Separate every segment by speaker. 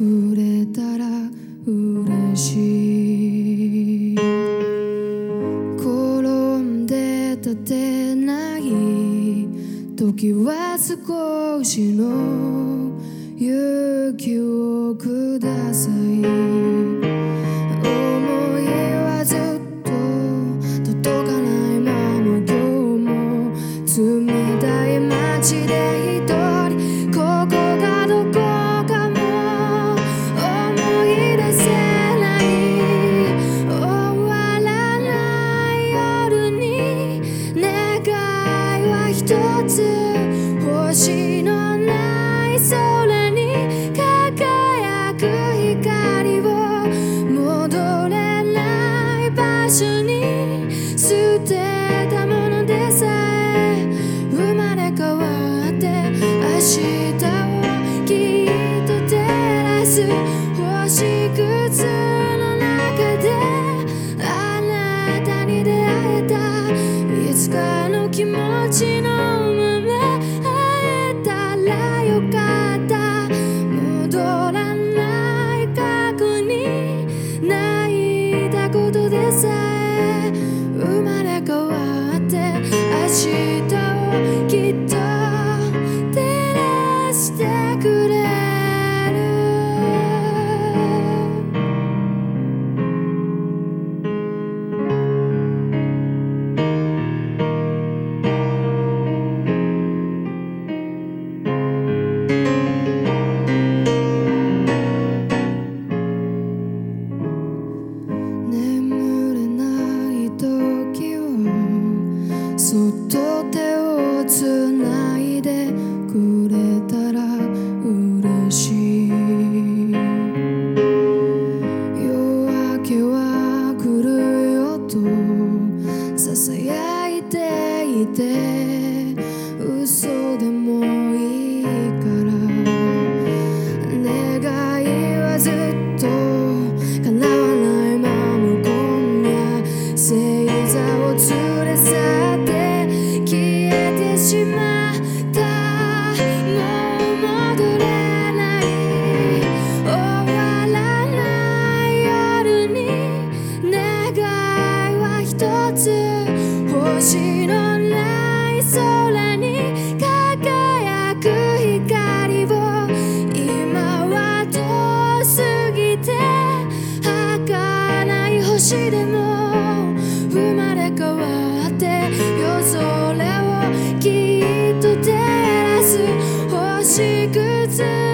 Speaker 1: くれたら嬉しい。つないで几
Speaker 2: 个字。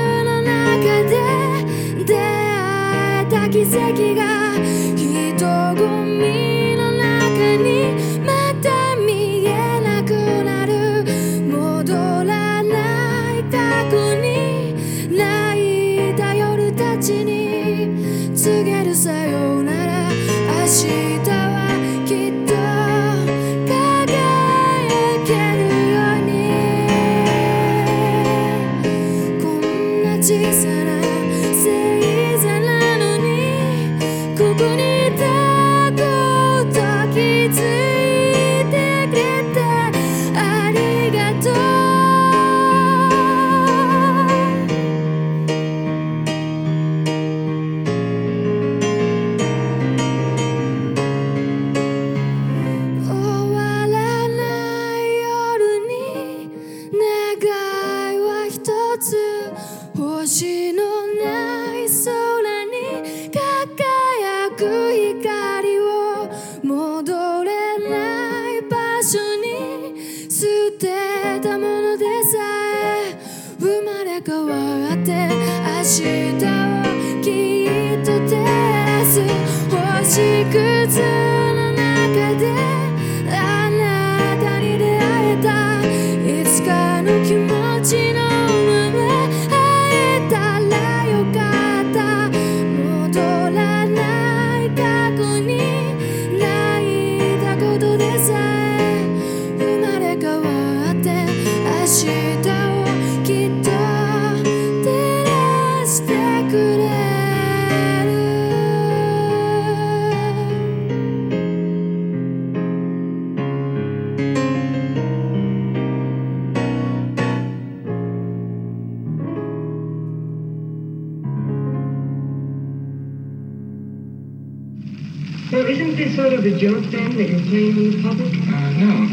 Speaker 2: a joke then that you're playing in the public?
Speaker 3: Uh, no.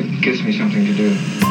Speaker 3: It gives me something to do.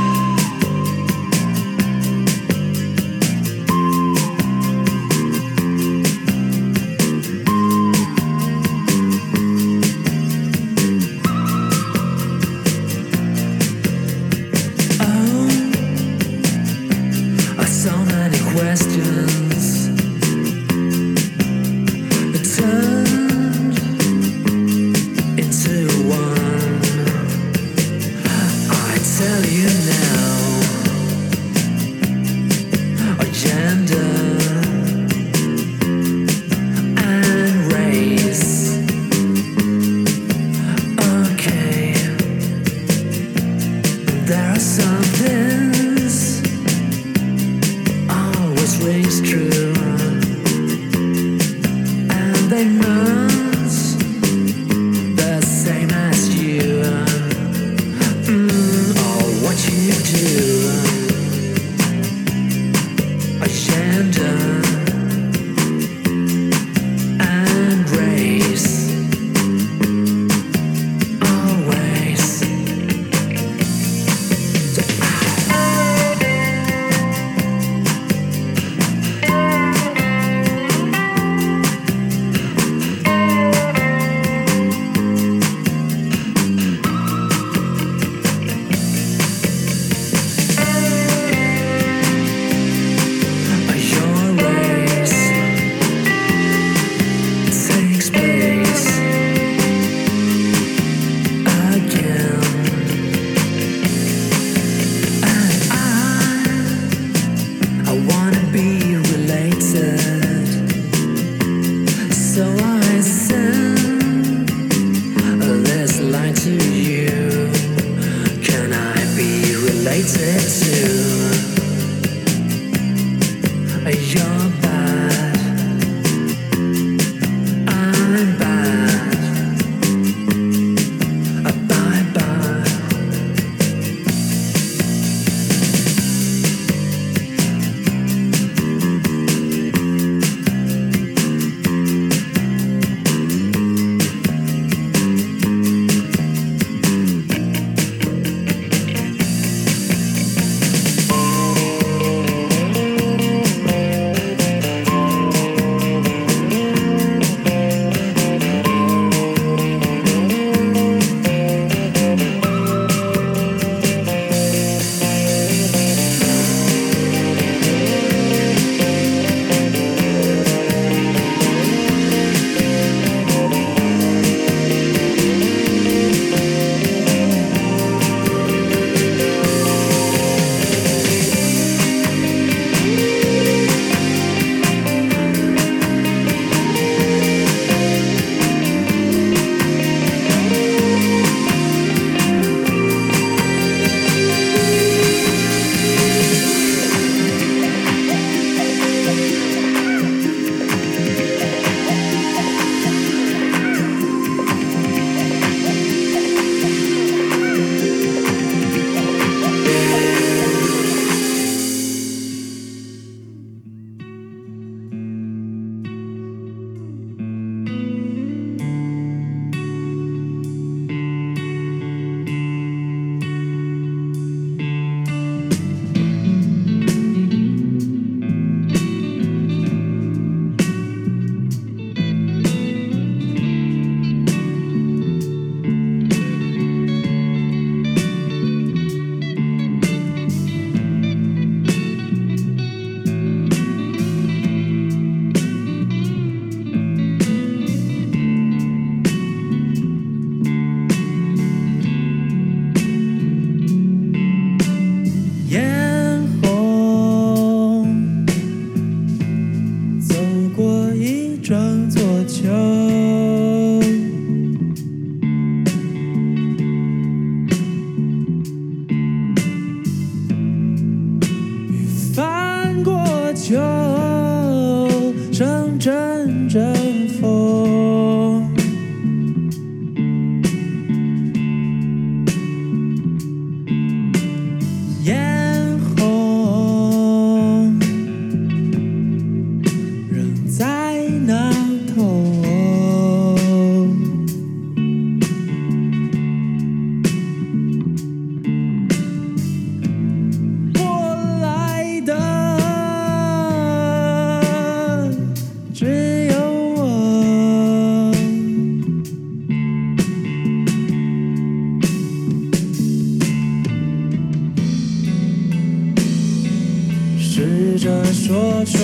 Speaker 4: 试着说出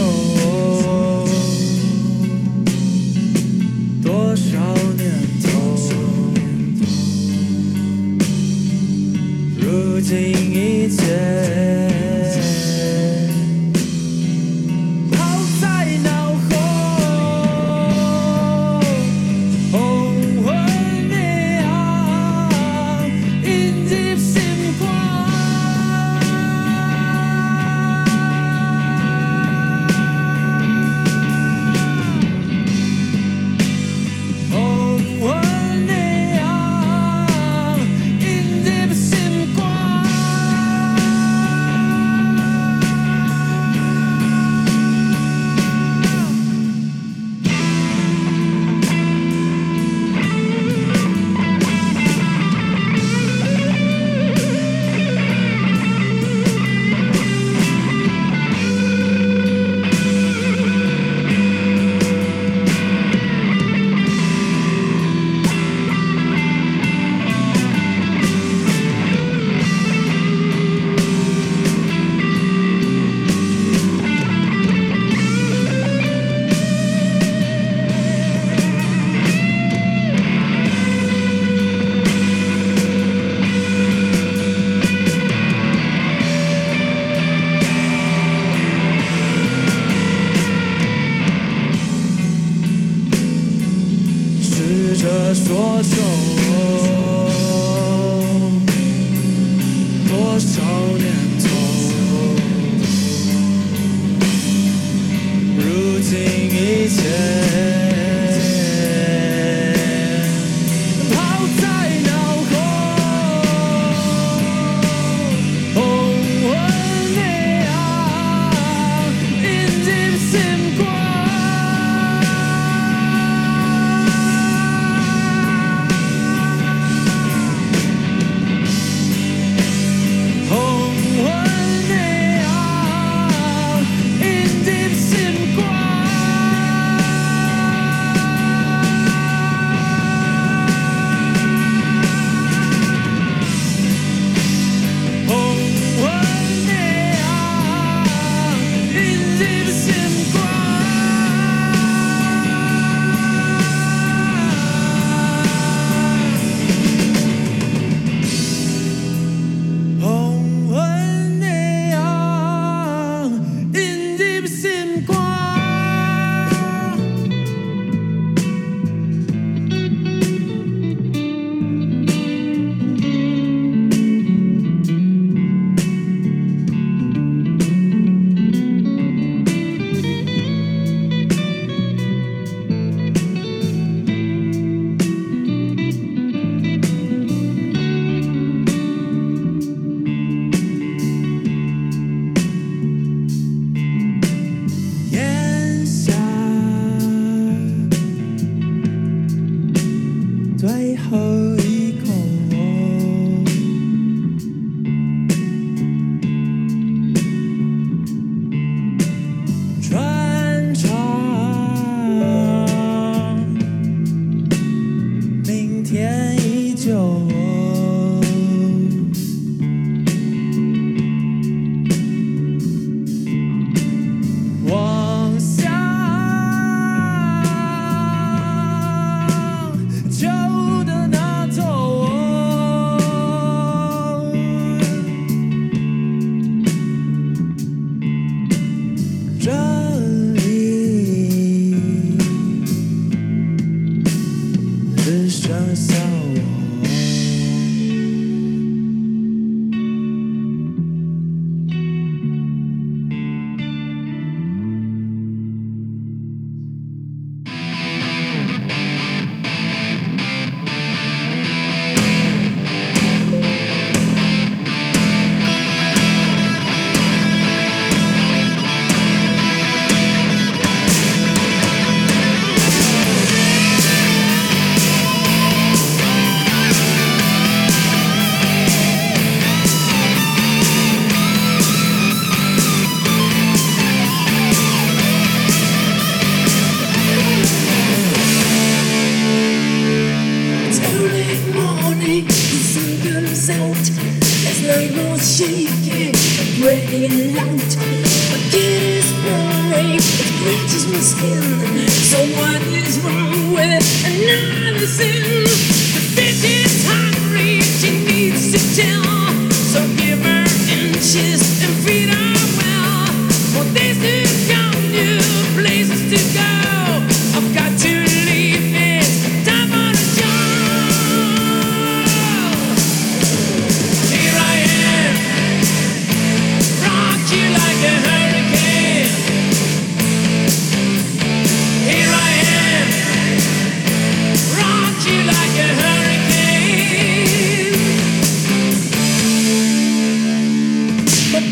Speaker 4: 多少年头，如今一切。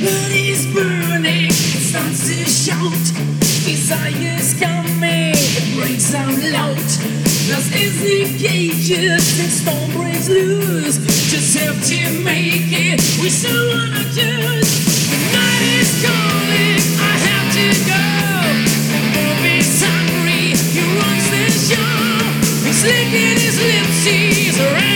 Speaker 1: is
Speaker 5: burning, it starts to shout. Desire's coming, it breaks out loud. Lust is the cages, and storm breaks loose. Just help to make it, we still wanna choose. The night is calling, I have to go. Bobby's hungry, he runs the show. He's licking his lips, he's around.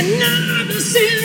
Speaker 5: another sin.